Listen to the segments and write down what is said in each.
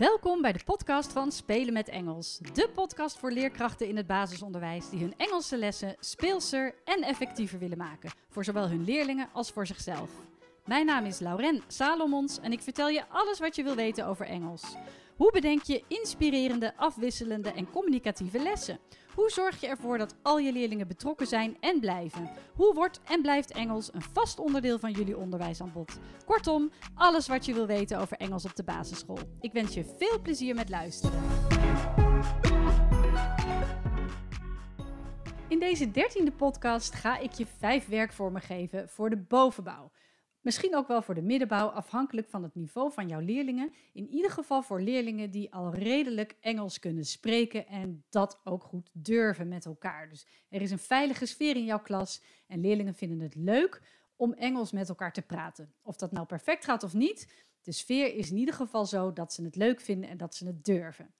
Welkom bij de podcast van Spelen met Engels. De podcast voor leerkrachten in het basisonderwijs die hun Engelse lessen speelser en effectiever willen maken. Voor zowel hun leerlingen als voor zichzelf. Mijn naam is Lauren Salomons en ik vertel je alles wat je wil weten over Engels. Hoe bedenk je inspirerende, afwisselende en communicatieve lessen? Hoe zorg je ervoor dat al je leerlingen betrokken zijn en blijven? Hoe wordt en blijft Engels een vast onderdeel van jullie onderwijsaanbod? Kortom, alles wat je wil weten over Engels op de basisschool. Ik wens je veel plezier met luisteren. In deze dertiende podcast ga ik je vijf werkvormen geven voor de bovenbouw. Misschien ook wel voor de middenbouw, afhankelijk van het niveau van jouw leerlingen. In ieder geval voor leerlingen die al redelijk Engels kunnen spreken en dat ook goed durven met elkaar. Dus er is een veilige sfeer in jouw klas en leerlingen vinden het leuk om Engels met elkaar te praten. Of dat nou perfect gaat of niet, de sfeer is in ieder geval zo dat ze het leuk vinden en dat ze het durven.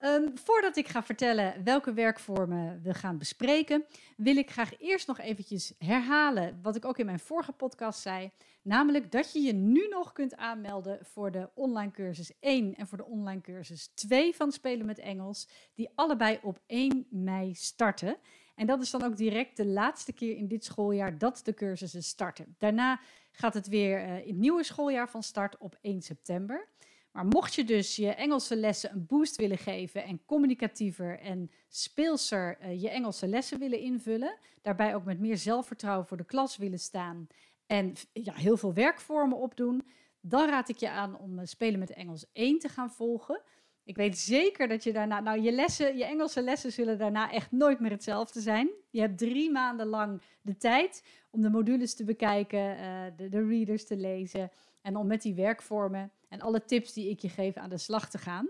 Um, voordat ik ga vertellen welke werkvormen we gaan bespreken, wil ik graag eerst nog eventjes herhalen wat ik ook in mijn vorige podcast zei. Namelijk dat je je nu nog kunt aanmelden voor de online cursus 1 en voor de online cursus 2 van Spelen met Engels, die allebei op 1 mei starten. En dat is dan ook direct de laatste keer in dit schooljaar dat de cursussen starten. Daarna gaat het weer uh, in het nieuwe schooljaar van start op 1 september. Maar mocht je dus je Engelse lessen een boost willen geven en communicatiever en speelser uh, je Engelse lessen willen invullen, daarbij ook met meer zelfvertrouwen voor de klas willen staan en ja, heel veel werkvormen opdoen, dan raad ik je aan om uh, Spelen met Engels 1 te gaan volgen. Ik weet zeker dat je daarna, nou je lessen, je Engelse lessen zullen daarna echt nooit meer hetzelfde zijn. Je hebt drie maanden lang de tijd om de modules te bekijken, de, de readers te lezen en om met die werkvormen en alle tips die ik je geef aan de slag te gaan.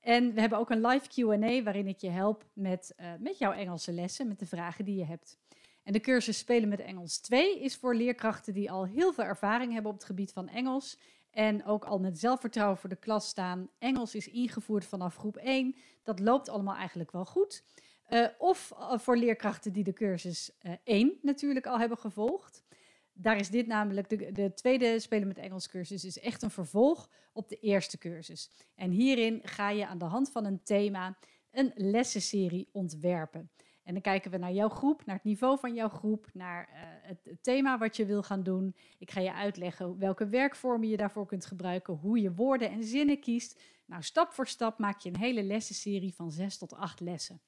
En we hebben ook een live QA waarin ik je help met, uh, met jouw Engelse lessen, met de vragen die je hebt. En de cursus Spelen met Engels 2 is voor leerkrachten die al heel veel ervaring hebben op het gebied van Engels. En ook al met zelfvertrouwen voor de klas staan. Engels is ingevoerd vanaf groep 1. Dat loopt allemaal eigenlijk wel goed. Uh, of uh, voor leerkrachten die de cursus 1 natuurlijk al hebben gevolgd daar is dit namelijk, de, de tweede Spelen met Engels cursus is echt een vervolg op de eerste cursus. En hierin ga je aan de hand van een thema een lessenserie ontwerpen. En dan kijken we naar jouw groep, naar het niveau van jouw groep, naar uh, het, het, thema wat je wil gaan doen. Ik ga je uitleggen welke werkvormen je daarvoor kunt gebruiken, hoe je woorden en zinnen kiest. Nou, stap voor stap maak je een hele lessenserie van zes tot acht lessen.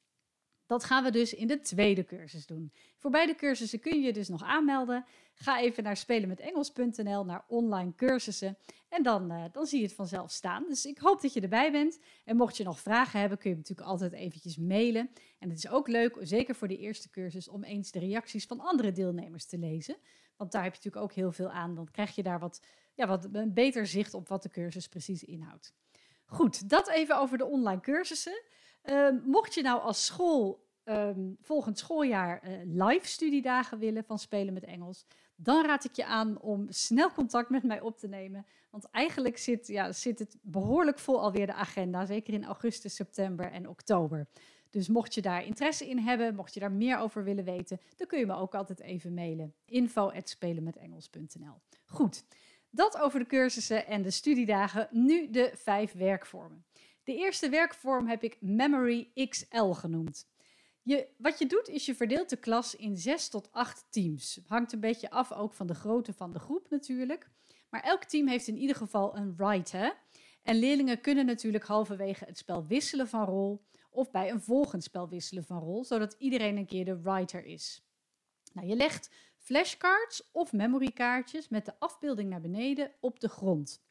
Dat gaan we dus in de tweede cursus doen. Voor beide cursussen kun je je dus nog aanmelden. Ga even naar spelenmetengels.nl, naar online cursussen. En dan, uh, dan zie je het vanzelf staan. Dus ik hoop dat je erbij bent. En mocht je nog vragen hebben, kun je natuurlijk altijd eventjes mailen. En het is ook leuk, zeker voor de eerste cursus, om eens de reacties van andere deelnemers te lezen. Want daar heb je natuurlijk ook heel veel aan. Dan krijg je daar wat, ja, wat een beter zicht op wat de cursus precies inhoudt. Goed, dat even over de online cursussen. Uh, mocht je nou als school um, volgend schooljaar uh, live studiedagen willen van Spelen met Engels, dan raad ik je aan om snel contact met mij op te nemen. Want eigenlijk zit, ja, zit het behoorlijk vol alweer de agenda, zeker in augustus, september en oktober. Dus mocht je daar interesse in hebben, mocht je daar meer over willen weten, dan kun je me ook altijd even mailen. info.spelenmetengels.nl Goed, dat over de cursussen en de studiedagen. Nu de vijf werkvormen. De eerste werkvorm heb ik Memory XL genoemd. Je, wat je doet is je verdeelt de klas in zes tot acht teams. Hangt een beetje af ook van de grootte van de groep natuurlijk. Maar elk team heeft in ieder geval een writer. En leerlingen kunnen natuurlijk halverwege het spel wisselen van rol of bij een volgend spel wisselen van rol, zodat iedereen een keer de writer is. Nou, je legt flashcards of memorykaartjes met de afbeelding naar beneden op de grond.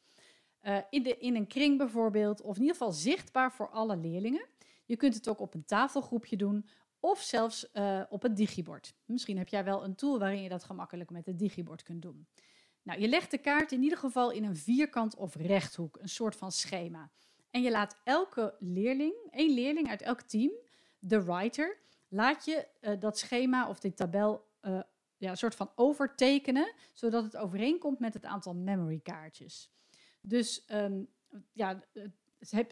Uh, in, in een kring bijvoorbeeld, of in ieder geval zichtbaar voor alle leerlingen. Je kunt het ook op een tafelgroepje doen of zelfs uh, op het digibord. Misschien heb jij wel een tool waarin je dat gemakkelijk met het digibord kunt doen. Nou, je legt de kaart in ieder geval in een vierkant of rechthoek, een soort van schema. En je laat elke leerling, één leerling uit elk team, de writer, laat je uh, dat schema of die tabel ja, een soort van overtekenen, zodat het overeenkomt met het aantal memory kaartjes. Dus um, ja,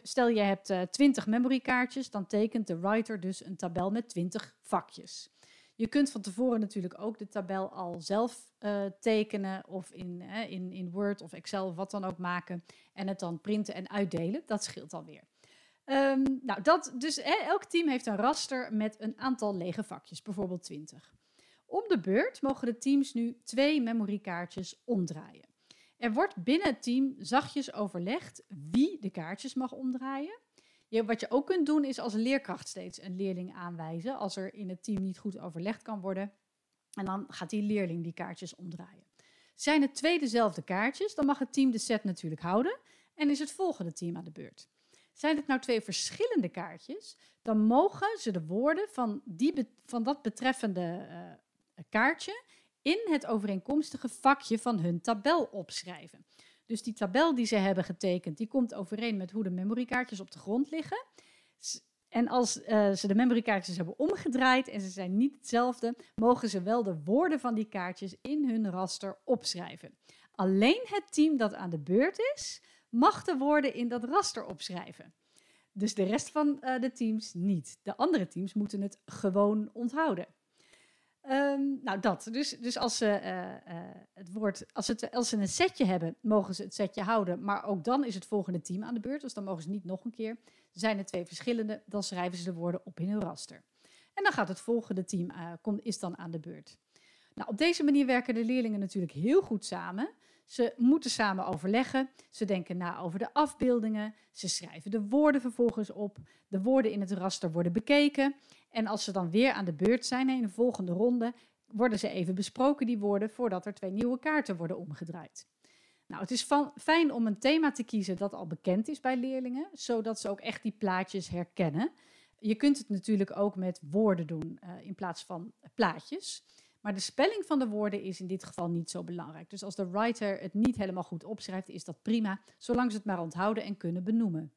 Stel je hebt uh, 20 memorykaartjes, dan tekent de writer dus een tabel met 20 vakjes. Je kunt van tevoren natuurlijk ook de tabel al zelf uh, tekenen of in, in, in Word of Excel of wat dan ook maken en het dan printen en uitdelen. Dat scheelt alweer. Um, nou, dat, dus hè, elk team heeft een raster met een aantal lege vakjes, bijvoorbeeld 20. Om de beurt mogen de teams nu twee memorykaartjes omdraaien. Er wordt binnen het team zachtjes overlegd wie de kaartjes mag omdraaien. Je, wat je ook kunt doen is als leerkracht steeds een leerling aanwijzen als er in het team niet goed overlegd kan worden. En dan gaat die leerling die kaartjes omdraaien. Zijn het twee dezelfde kaartjes, dan mag het team de set natuurlijk houden en is het volgende team aan de beurt. Zijn het nou twee verschillende kaartjes, dan mogen ze de woorden van, die van dat betreffende uh, kaartje in het overeenkomstige vakje van hun tabel opschrijven. Dus die tabel die ze hebben getekend, die komt overeen met hoe de memorykaartjes op de grond liggen. En als uh, ze de memorykaartjes hebben omgedraaid en ze zijn niet hetzelfde, mogen ze wel de woorden van die kaartjes in hun raster opschrijven. Alleen het team dat aan de beurt is, mag de woorden in dat raster opschrijven. Dus de rest van uh, de teams niet. De andere teams moeten het gewoon onthouden. Um, nou, dat. Dus, dus als, ze, uh, uh, het woord, als, het, als ze een setje hebben, mogen ze het setje houden. Maar ook dan is het volgende team aan de beurt. Dus dan mogen ze niet nog een keer. Zijn er twee verschillende, dan schrijven ze de woorden op in hun raster. En dan gaat het volgende team uh, kom, is dan aan de beurt. Nou, op deze manier werken de leerlingen natuurlijk heel goed samen. Ze moeten samen overleggen. Ze denken na over de afbeeldingen. Ze schrijven de woorden vervolgens op. De woorden in het raster worden bekeken. En als ze dan weer aan de beurt zijn in de volgende ronde, worden ze even besproken, die woorden, voordat er twee nieuwe kaarten worden omgedraaid. Nou, het is fijn om een thema te kiezen dat al bekend is bij leerlingen, zodat ze ook echt die plaatjes herkennen. Je kunt het natuurlijk ook met woorden doen uh, in plaats van plaatjes. Maar de spelling van de woorden is in dit geval niet zo belangrijk. Dus als de writer het niet helemaal goed opschrijft, is dat prima, zolang ze het maar onthouden en kunnen benoemen.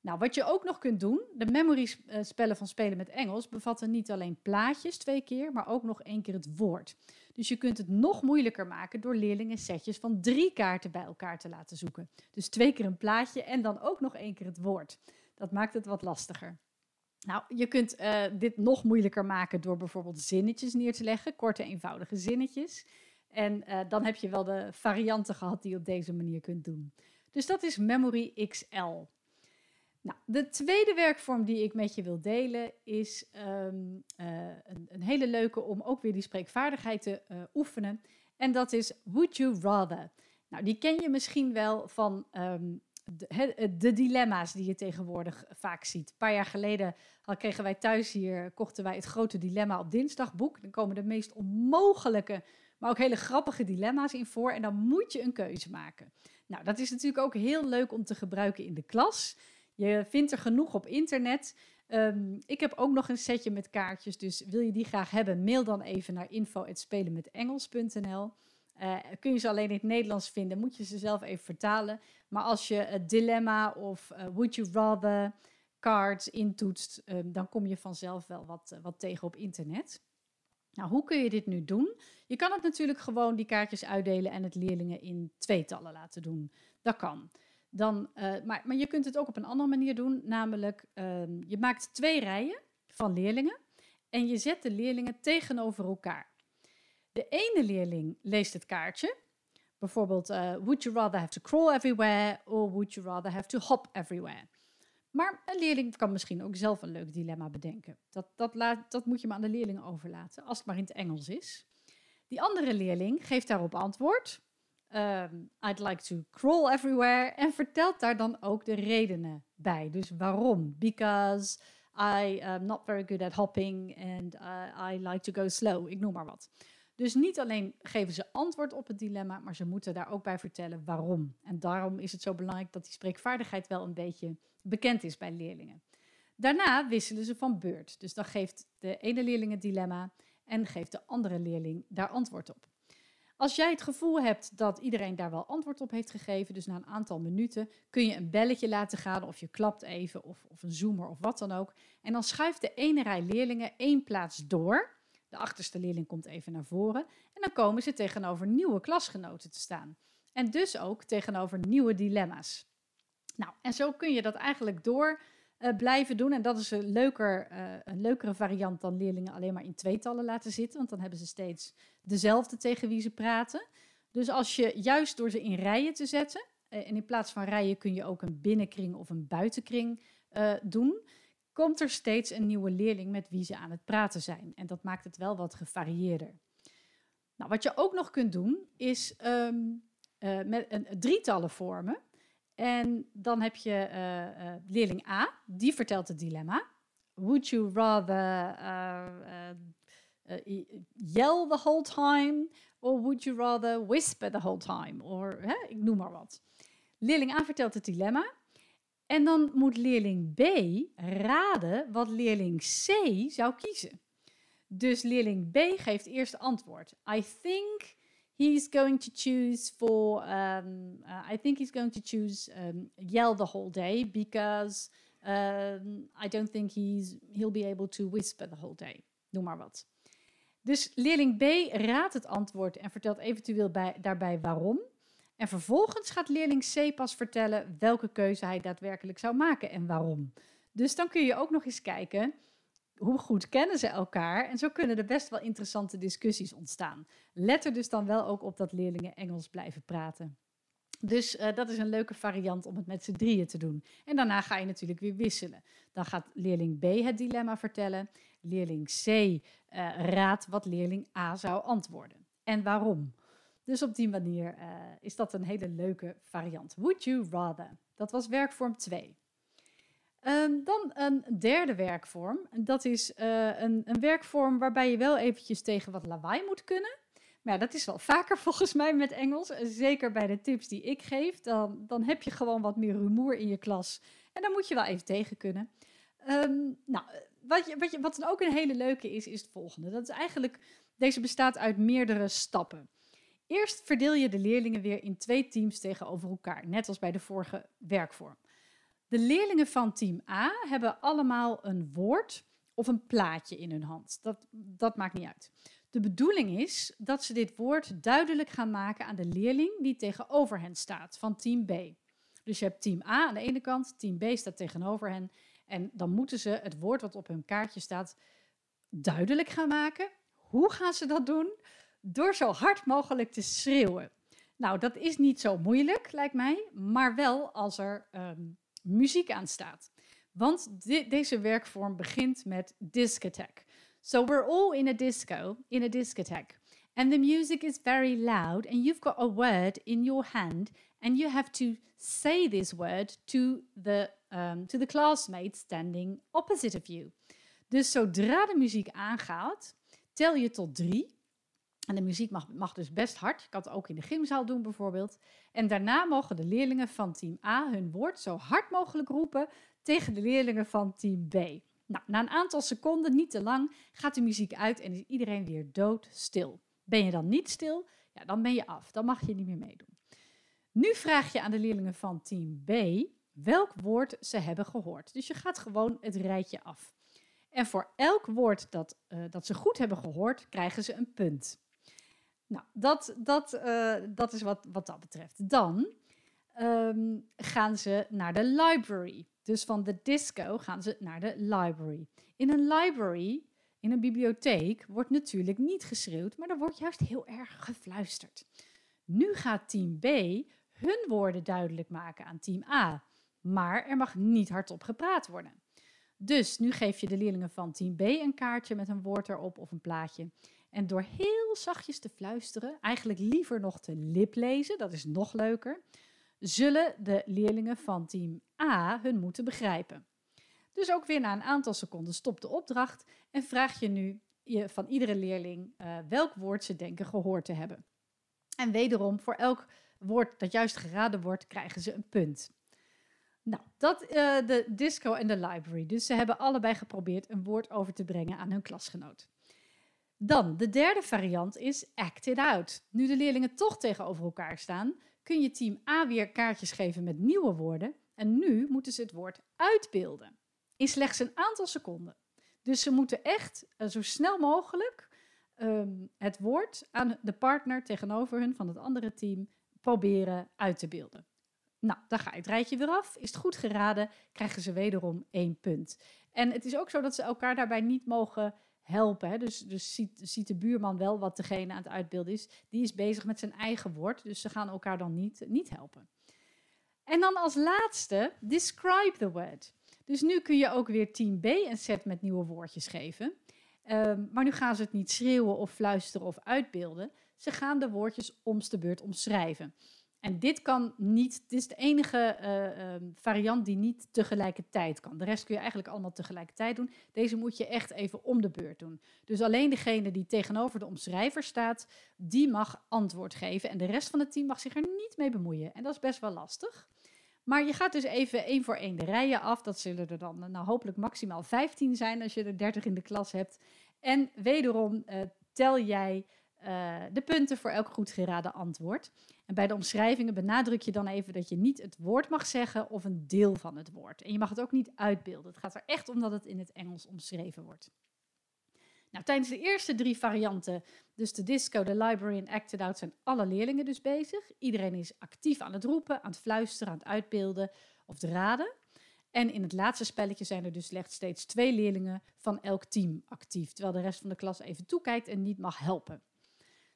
Nou, wat je ook nog kunt doen, de memory eh, spellen van spelen met Engels bevatten niet alleen plaatjes twee keer, maar ook nog één keer het woord. Dus je kunt het nog moeilijker maken door leerlingen setjes van drie kaarten bij elkaar te laten zoeken. Dus twee keer een plaatje en dan ook nog één keer het woord. Dat maakt het wat lastiger. Nou, je kunt uh, dit nog moeilijker maken door bijvoorbeeld zinnetjes neer te leggen, korte, eenvoudige zinnetjes. En uh, dan heb je wel de varianten gehad die je op deze manier kunt doen. Dus dat is Memory XL. Nou, de tweede werkvorm die ik met je wil delen is um, uh, een, een, hele leuke om ook weer die spreekvaardigheid te oefenen. En dat is Would You Rather. Nou, die ken je misschien wel van um, de, de, dilemma's die je tegenwoordig vaak ziet. Een paar jaar geleden kregen wij thuis hier, kochten wij het grote dilemma op dinsdagboek. Dan komen de meest onmogelijke, maar ook hele grappige dilemma's in voor. En dan moet je een keuze maken. Nou, dat is natuurlijk ook heel leuk om te gebruiken in de klas. Je vindt er genoeg op internet. Um, ik heb ook nog een setje met kaartjes, dus wil je die graag hebben, mail dan even naar info.spelenmetengels.nl. Uh, kun je ze alleen in het Nederlands vinden, moet je ze zelf even vertalen. Maar als je het dilemma of uh, would you rather cards intoetst, um, dan kom je vanzelf wel wat, uh, wat tegen op internet. Nou, hoe kun je dit nu doen? Je kan het natuurlijk gewoon die kaartjes uitdelen en het leerlingen in tweetallen laten doen. Dat kan. Dan, maar, maar je kunt het ook op een andere manier doen, namelijk um, je maakt twee rijen van leerlingen en je zet de leerlingen tegenover elkaar. De ene leerling leest het kaartje, bijvoorbeeld uh, would you rather have to crawl everywhere or would you rather have to hop everywhere. Maar een leerling kan misschien ook zelf een leuk dilemma bedenken. Dat, dat, laat, dat moet je maar aan de leerling overlaten, als het maar in het Engels is. Die andere leerling geeft daarop antwoord um, I'd like to crawl everywhere. En vertelt daar dan ook de redenen bij. Dus waarom? Because I am not very good at hopping and uh, I like to go slow. Ik noem maar wat. Dus niet alleen geven ze antwoord op het dilemma, maar ze moeten daar ook bij vertellen waarom. En daarom is het zo belangrijk dat die spreekvaardigheid wel een beetje bekend is bij leerlingen. Daarna wisselen ze van beurt. Dus dan geeft de ene leerling het dilemma en geeft de andere leerling daar antwoord op. Als jij het gevoel hebt dat iedereen daar wel antwoord op heeft gegeven, dus na een aantal minuten, kun je een belletje laten gaan of je klapt even of, of een zoomer of wat dan ook. En dan schuift de ene rij leerlingen één plaats door. De achterste leerling komt even naar voren en dan komen ze tegenover nieuwe klasgenoten te staan. En dus ook tegenover nieuwe dilemma's. Nou, en zo kun je dat eigenlijk door eh, blijven doen. En dat is een, leuker, eh, een leukere variant dan leerlingen alleen maar in tweetallen laten zitten. Want dan hebben ze steeds dezelfde tegen wie ze praten. Dus als je juist door ze in rijen te zetten, en in plaats van rijen kun je ook een binnenkring of een buitenkring doen, komt er steeds een nieuwe leerling met wie ze aan het praten zijn. En dat maakt het wel wat gevarieerder. Nou, wat je ook nog kunt doen, is um, uh, met een, drietallen vormen. En dan heb je uh, leerling A, die vertelt het dilemma. Would you rather yell the whole time, or would you rather whisper the whole time? Or, ik noem maar wat. Leerling A vertelt het dilemma. En dan moet leerling B raden wat leerling C zou kiezen. Dus leerling B geeft eerst antwoord. I think he's going to choose for. Um, uh, I think he's going to choose um, yell the whole day because um, I don't think he's he'll be able to whisper the whole day. Noem maar wat. Dus leerling B raadt het antwoord en vertelt eventueel bij, daarbij waarom. En vervolgens gaat leerling C pas vertellen welke keuze hij daadwerkelijk zou maken en waarom. Dus dan kun je ook nog eens kijken hoe goed kennen ze elkaar? En zo kunnen er best wel interessante discussies ontstaan. Let er dus dan wel ook op dat leerlingen Engels blijven praten. Dus uh, dat is een leuke variant om het met z'n drieën te doen. En daarna ga je natuurlijk weer wisselen. Dan gaat leerling B het dilemma vertellen. Leerling C uh, raadt wat leerling A zou antwoorden. En waarom. Dus op die manier uh, is dat een hele leuke variant. Would you rather? Dat was werkvorm 2. Um, dan een derde werkvorm. Dat is uh, een, een, werkvorm waarbij je wel eventjes tegen wat lawaai moet kunnen. Maar dat is wel vaker volgens mij met Engels. Zeker bij de tips die ik geef. Dan, dan heb je gewoon wat meer rumoer in je klas. En dan moet je wel even tegen kunnen. Um, nou, wat, je, wat, je, wat dan ook een hele leuke is, is het volgende. Dat is eigenlijk, deze bestaat uit meerdere stappen. Eerst verdeel je de leerlingen weer in twee teams tegenover elkaar. Net als bij de vorige werkvorm. De leerlingen van team A hebben allemaal een woord of een plaatje in hun hand. Dat, dat maakt niet uit. De bedoeling is dat ze dit woord duidelijk gaan maken aan de leerling die tegenover hen staat, van team B. Dus je hebt team A aan de ene kant, team B staat tegenover hen. En dan moeten ze het woord wat op hun kaartje staat duidelijk gaan maken. Hoe gaan ze dat doen? Door zo hard mogelijk te schreeuwen. Nou, dat is niet zo moeilijk, lijkt mij, maar wel als er um, muziek aan staat. Want de, deze werkvorm begint met discotheque. So we're all in a disco, in a discotheque. And the music is very loud, and you've got a word in your hand, and you have to say this word to the, um, to the classmate standing opposite of you. Dus zodra de muziek aangaat, tel je tot drie. En de muziek mag, mag dus best hard. Je kan het ook in de gymzaal doen bijvoorbeeld. En daarna mogen de leerlingen van team A hun woord zo hard mogelijk roepen tegen de leerlingen van team B. Nou, na een aantal seconden, niet te lang, gaat de muziek uit en is iedereen weer doodstil. Ben je dan niet stil, ja, dan ben je af. Dan mag je niet meer meedoen. Nu vraag je aan de leerlingen van team B welk woord ze hebben gehoord. Dus je gaat gewoon het rijtje af. En voor elk woord dat, uh, dat ze goed hebben gehoord, krijgen ze een punt. Nou, dat, dat, uh, dat is wat, wat dat betreft. Dan um, gaan ze naar de library. Dus van de disco gaan ze naar de library. In een library, in een bibliotheek, wordt natuurlijk niet geschreeuwd, maar er wordt juist heel erg gefluisterd. Nu gaat team B hun woorden duidelijk maken aan team A, maar er mag niet hardop gepraat worden. Dus nu geef je de leerlingen van team B een kaartje met een woord erop of een plaatje. En door heel zachtjes te fluisteren, eigenlijk liever nog te liplezen, dat is nog leuker, zullen de leerlingen van team A hun moeten begrijpen. Dus ook weer na een aantal seconden stopt de opdracht en vraag je nu van iedere leerling uh, welk woord ze denken gehoord te hebben. En wederom, voor elk woord dat juist geraden wordt, krijgen ze een punt. Nou, dat uh, de disco en de library. Dus ze hebben allebei geprobeerd een woord over te brengen aan hun klasgenoot. Dan, de derde variant is act it out. Nu de leerlingen toch tegenover elkaar staan, kun je team A weer kaartjes geven met nieuwe woorden. En nu moeten ze het woord uitbeelden. In slechts een aantal seconden. Dus ze moeten echt uh, zo snel mogelijk um, het woord aan de partner tegenover hun van het andere team proberen uit te beelden. Nou, dan ga je het rijtje weer af. Is het goed geraden, krijgen ze wederom één punt. En het is ook zo dat ze elkaar daarbij niet mogen helpen. Hè. Dus, dus ziet, ziet de buurman wel wat degene aan het uitbeelden is. Die is bezig met zijn eigen woord, dus ze gaan elkaar dan niet, niet helpen. En dan als laatste, describe the word. Dus nu kun je ook weer team B een set met nieuwe woordjes geven. Um, maar nu gaan ze het niet schreeuwen of fluisteren of uitbeelden. Ze gaan de woordjes omste beurt omschrijven. En dit kan niet, dit is de enige uh, variant die niet tegelijkertijd kan. De rest kun je eigenlijk allemaal tegelijkertijd doen. Deze moet je echt even om de beurt doen. Dus alleen degene die tegenover de omschrijver staat, die mag antwoord geven. En de rest van het team mag zich er niet mee bemoeien. En dat is best wel lastig. Maar je gaat dus even één voor één de rijen af. Dat zullen er dan nou, hopelijk maximaal 15 zijn als je er 30 in de klas hebt. En wederom uh, tel jij uh, de punten voor elk goed geraden antwoord. En bij de omschrijvingen benadruk je dan even dat je niet het woord mag zeggen of een deel van het woord. En je mag het ook niet uitbeelden. Het gaat er echt om dat het in het Engels omschreven wordt. Nou, tijdens de eerste drie varianten, dus de disco, de library en acted out, zijn alle leerlingen dus bezig. Iedereen is actief aan het roepen, aan het fluisteren, aan het uitbeelden of te raden. En in het laatste spelletje zijn er dus slechts steeds twee leerlingen van elk team actief, terwijl de rest van de klas even toekijkt en niet mag helpen.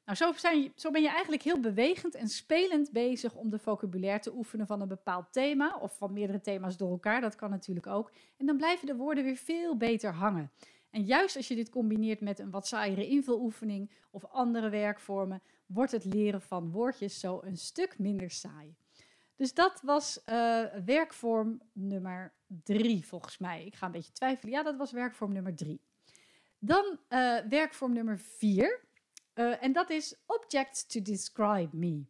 Nou, zo, zijn, zo ben je eigenlijk heel bewegend en spelend bezig om de vocabulaire te oefenen van een bepaald thema of van meerdere thema's door elkaar. Dat kan natuurlijk ook. En dan blijven de woorden weer veel beter hangen. En juist als je dit combineert met een wat saaiere invuloefening of andere werkvormen, wordt het leren van woordjes zo een stuk minder saai. Dus dat was uh, werkvorm nummer drie, volgens mij. Ik ga een beetje twijfelen. Ja, dat was werkvorm nummer drie. Dan uh, werkvorm nummer vier. Uh, en dat is object to describe me.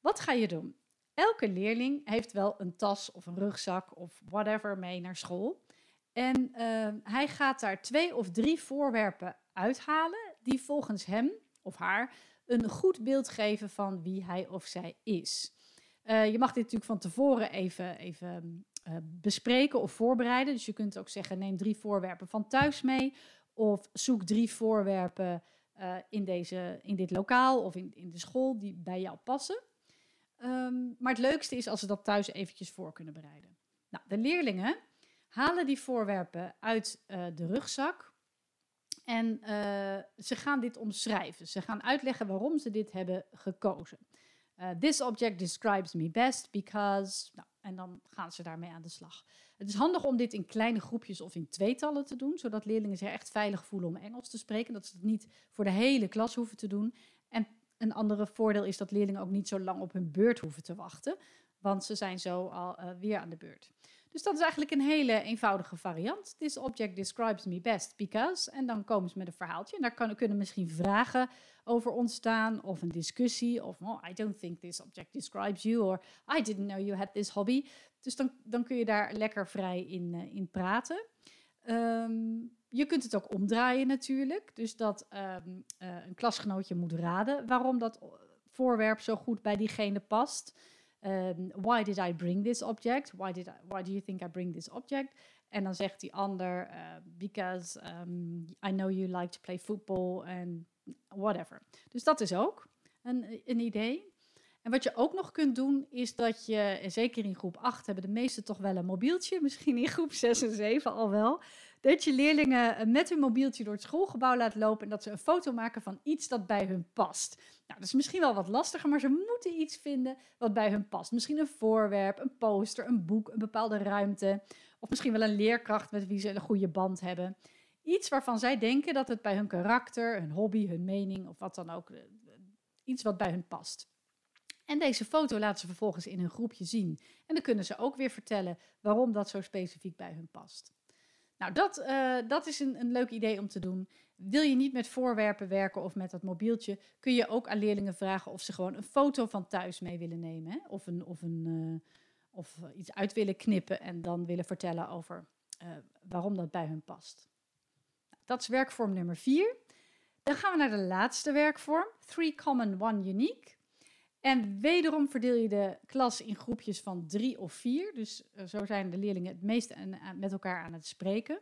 Wat ga je doen? Elke leerling heeft wel een tas of een rugzak of whatever mee naar school. En uh, hij gaat daar twee of drie voorwerpen uithalen die volgens hem of haar een goed beeld geven van wie hij of zij is. Uh, je mag dit natuurlijk van tevoren even, even bespreken of voorbereiden. Dus je kunt ook zeggen: neem drie voorwerpen van thuis mee. Of zoek drie voorwerpen uh, in, deze, in dit lokaal of in, in de school die bij jou passen. Um, maar het leukste is als ze dat thuis eventjes voor kunnen bereiden. Nou, de leerlingen halen die voorwerpen uit uh, de rugzak en uh, ze gaan dit omschrijven. Ze gaan uitleggen waarom ze dit hebben gekozen. This object describes me best because. Nou, en dan gaan ze daarmee aan de slag. Het is handig om dit in kleine groepjes of in tweetallen te doen, zodat leerlingen zich echt veilig voelen om Engels te spreken. Dat ze het niet voor de hele klas hoeven te doen. En een andere voordeel is dat leerlingen ook niet zo lang op hun beurt hoeven te wachten, want ze zijn zo al uh, weer aan de beurt. Dus dat is eigenlijk een hele eenvoudige variant. This object describes me best because. En dan komen ze met een verhaaltje. En daar kan, kunnen misschien vragen over ontstaan. Of een discussie. Of oh, I don't think this object describes you. Or I didn't know you had this hobby. Dus dan, dan kun je daar lekker vrij in, uh, in praten. Um, je kunt het ook omdraaien natuurlijk. Dus dat um, uh, een klasgenootje moet raden waarom dat voorwerp zo goed bij diegene past. Um, why did I bring this object? Why, did I, why do you think I bring this object? En dan zegt die ander, because um, I know you like to play football and whatever. Dus dat is ook een, een idee. En wat je ook nog kunt doen, is dat je, zeker in groep 8 hebben de meesten toch wel een mobieltje, misschien in groep 6 en 7 al wel, dat je leerlingen met hun mobieltje door het schoolgebouw laat lopen en dat ze een foto maken van iets dat bij hun past. Nou, dat is misschien wel wat lastiger, maar ze moeten iets vinden wat bij hun past. Misschien een voorwerp, een poster, een boek, een bepaalde ruimte. Of misschien wel een leerkracht met wie ze een goede band hebben. Iets waarvan zij denken dat het bij hun karakter, hun hobby, hun mening of wat dan ook, iets wat bij hun past. En deze foto laten ze vervolgens in hun groepje zien. En dan kunnen ze ook weer vertellen waarom dat zo specifiek bij hun past. Nou, dat, uh, dat is een, een leuk idee om te doen. Wil je niet met voorwerpen werken of met dat mobieltje, kun je ook aan leerlingen vragen of ze gewoon een foto van thuis mee willen nemen. Hè? Of, een, of, een, uh, of iets uit willen knippen en dan willen vertellen over waarom dat bij hun past. Nou, dat is werkvorm nummer vier. Dan gaan we naar de laatste werkvorm, three common, one unique. En wederom verdeel je de klas in groepjes van drie of vier. Dus uh, zo zijn de leerlingen het meest met elkaar aan het spreken.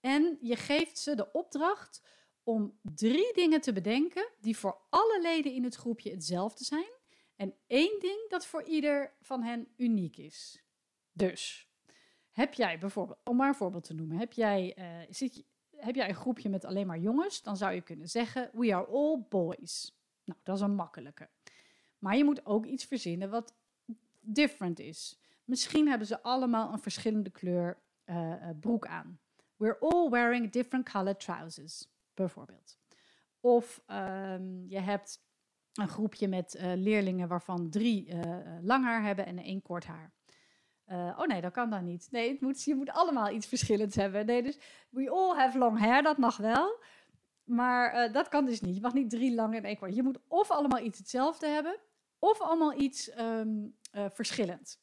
En je geeft ze de opdracht om drie dingen te bedenken die voor alle leden in het groepje hetzelfde zijn. En één ding dat voor ieder van hen uniek is. Dus, heb jij bijvoorbeeld, om maar een voorbeeld te noemen, heb jij, uh, zit, heb jij een groepje met alleen maar jongens, dan zou je kunnen zeggen: We are all boys. Nou, dat is een makkelijke. Maar je moet ook iets verzinnen wat different is. Misschien hebben ze allemaal een verschillende kleur uh, broek aan. We're all wearing different colored trousers, bijvoorbeeld. Of um, je hebt een groepje met uh, leerlingen waarvan drie lang haar hebben en één kort haar. Oh nee, dat kan dan niet. Nee, het moet, je moet allemaal iets verschillends hebben. Nee, dus we all have long hair, dat mag wel. Maar dat kan dus niet. Je mag niet drie lang en één kort. Je moet of allemaal iets hetzelfde hebben, of allemaal iets um, verschillend.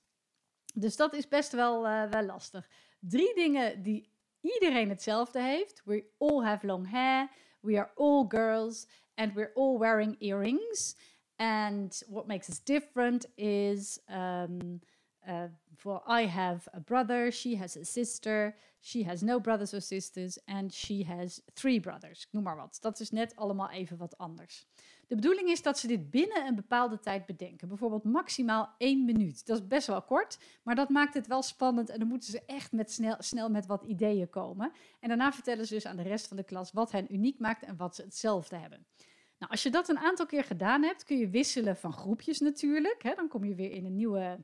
Dus dat is best wel, wel lastig. Drie dingen die iedereen hetzelfde heeft. We all have long hair. We are all girls. And we're all wearing earrings. And what makes us different is um, uh, well, I have a brother, she has a sister, she has no brothers or sisters, and she has three brothers. Noem maar wat. Dat is net allemaal even wat anders. De bedoeling is dat ze dit binnen een bepaalde tijd bedenken. Bijvoorbeeld maximaal één minuut. Dat is best wel kort, maar dat maakt het wel spannend. En dan moeten ze echt met snel, snel met wat ideeën komen. En daarna vertellen ze dus aan de rest van de klas wat hen uniek maakt en wat ze hetzelfde hebben. Nou, als je dat een aantal keer gedaan hebt, kun je wisselen van groepjes natuurlijk. Hè? Dan kom je weer in een nieuwe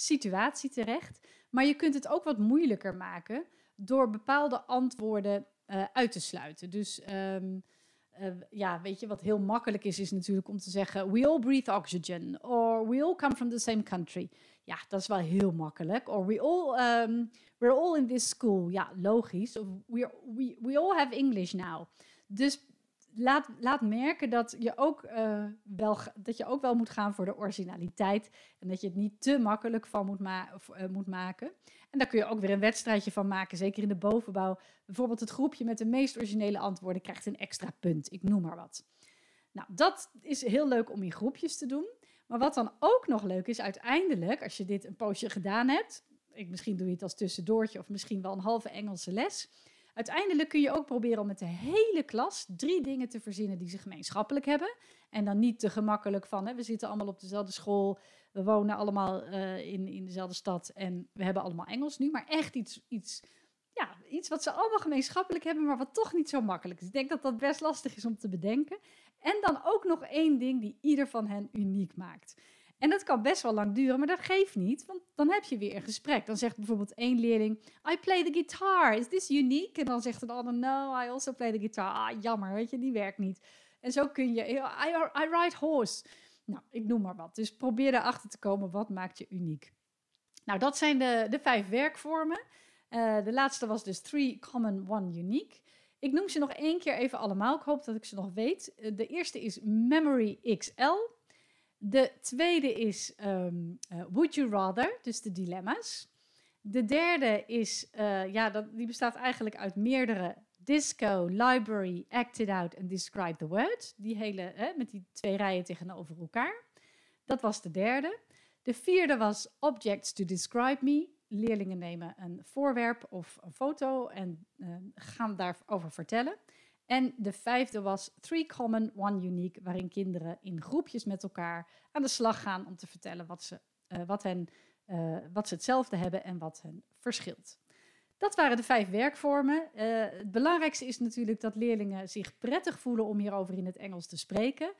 situatie terecht. Maar je kunt het ook wat moeilijker maken door bepaalde antwoorden uh, uit te sluiten. Dus um, uh, ja, weet je, wat heel makkelijk is, is natuurlijk om te zeggen: We all breathe oxygen. Or we all come from the same country. Ja, dat is wel heel makkelijk. Or we all, um, we're all in this school. Ja, logisch. Of we, we, we all have English now. Dus laat, laat merken dat je, ook, uh, wel, dat je ook wel moet gaan voor de originaliteit. En dat je het niet te makkelijk van moet, uh, moet maken. En daar kun je ook weer een wedstrijdje van maken, zeker in de bovenbouw. Bijvoorbeeld het groepje met de meest originele antwoorden krijgt een extra punt. Ik noem maar wat. Nou, dat is heel leuk om in groepjes te doen. Maar wat dan ook nog leuk is, uiteindelijk, als je dit een poosje gedaan hebt, ik, misschien doe je het als tussendoortje of misschien wel een halve Engelse les. Uiteindelijk kun je ook proberen om met de hele klas drie dingen te verzinnen die ze gemeenschappelijk hebben. En dan niet te gemakkelijk van, hè, we zitten allemaal op dezelfde school, we wonen allemaal uh, in, in dezelfde stad en we hebben allemaal Engels nu. Maar echt iets, iets, ja, iets wat ze allemaal gemeenschappelijk hebben, maar wat toch niet zo makkelijk is. Ik denk dat dat best lastig is om te bedenken. En dan ook nog één ding die ieder van hen uniek maakt. En dat kan best wel lang duren, maar dat geeft niet, want dan heb je weer een gesprek. Dan zegt bijvoorbeeld één leerling, I play the guitar, is this unique? En dan zegt een ander, no, I also play the guitar. Ah, jammer, weet je, die werkt niet. En zo kun je, I, I ride horse. Nou, ik noem maar wat. Dus probeer erachter te komen, wat maakt je uniek? Nou, dat zijn de, de vijf werkvormen. Uh, de laatste was dus three common, one unique. Ik noem ze nog één keer even allemaal. Ik hoop dat ik ze nog weet. Uh, de eerste is Memory XL. De tweede is um, uh, Would You Rather, dus de dilemma's. De derde is, uh, ja, dat, die bestaat eigenlijk uit meerdere disco, library, act it out en describe the word. Die hele, hè, met die twee rijen tegenover elkaar. Dat was de derde. De vierde was objects to describe me. Leerlingen nemen een voorwerp of een foto en uh, gaan daarover vertellen. En de vijfde was Three Common, One Unique, waarin kinderen in groepjes met elkaar aan de slag gaan om te vertellen wat ze, uh, wat hen, uh, wat ze hetzelfde hebben en wat hen verschilt. Dat waren de vijf werkvormen. Uh, het belangrijkste is natuurlijk dat leerlingen zich prettig voelen om hierover in het Engels te spreken.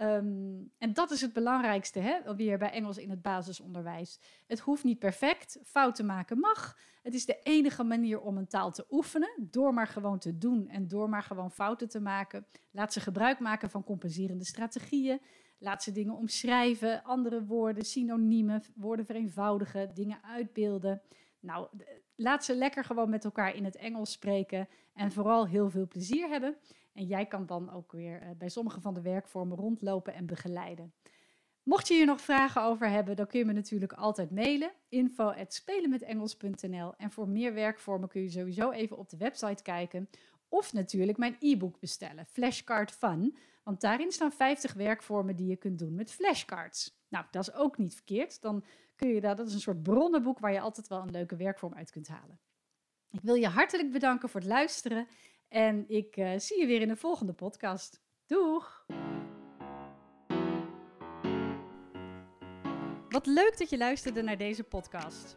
Um, en dat is het belangrijkste, hè? weer bij Engels in het basisonderwijs. Het hoeft niet perfect, fouten maken mag. Het is de enige manier om een taal te oefenen, door maar gewoon te doen en door maar gewoon fouten te maken. Laat ze gebruik maken van compenserende strategieën. Laat ze dingen omschrijven, andere woorden, synoniemen, woorden vereenvoudigen, dingen uitbeelden. Nou, laat ze lekker gewoon met elkaar in het Engels spreken en vooral heel veel plezier hebben. En jij kan dan ook weer uh, bij sommige van de werkvormen rondlopen en begeleiden. Mocht je hier nog vragen over hebben, dan kun je me natuurlijk altijd mailen. info.spelenmetengels.nl En voor meer werkvormen kun je sowieso even op de website kijken. Of natuurlijk mijn e-book bestellen, Flashcard Fun. Want daarin staan 50 werkvormen die je kunt doen met flashcards. Nou, dat is ook niet verkeerd. Dan kun je dat, dat is een soort bronnenboek waar je altijd wel een leuke werkvorm uit kunt halen. Ik wil je hartelijk bedanken voor het luisteren en ik uh, zie je weer in de volgende podcast. Doeg! Wat leuk dat je luisterde naar deze podcast.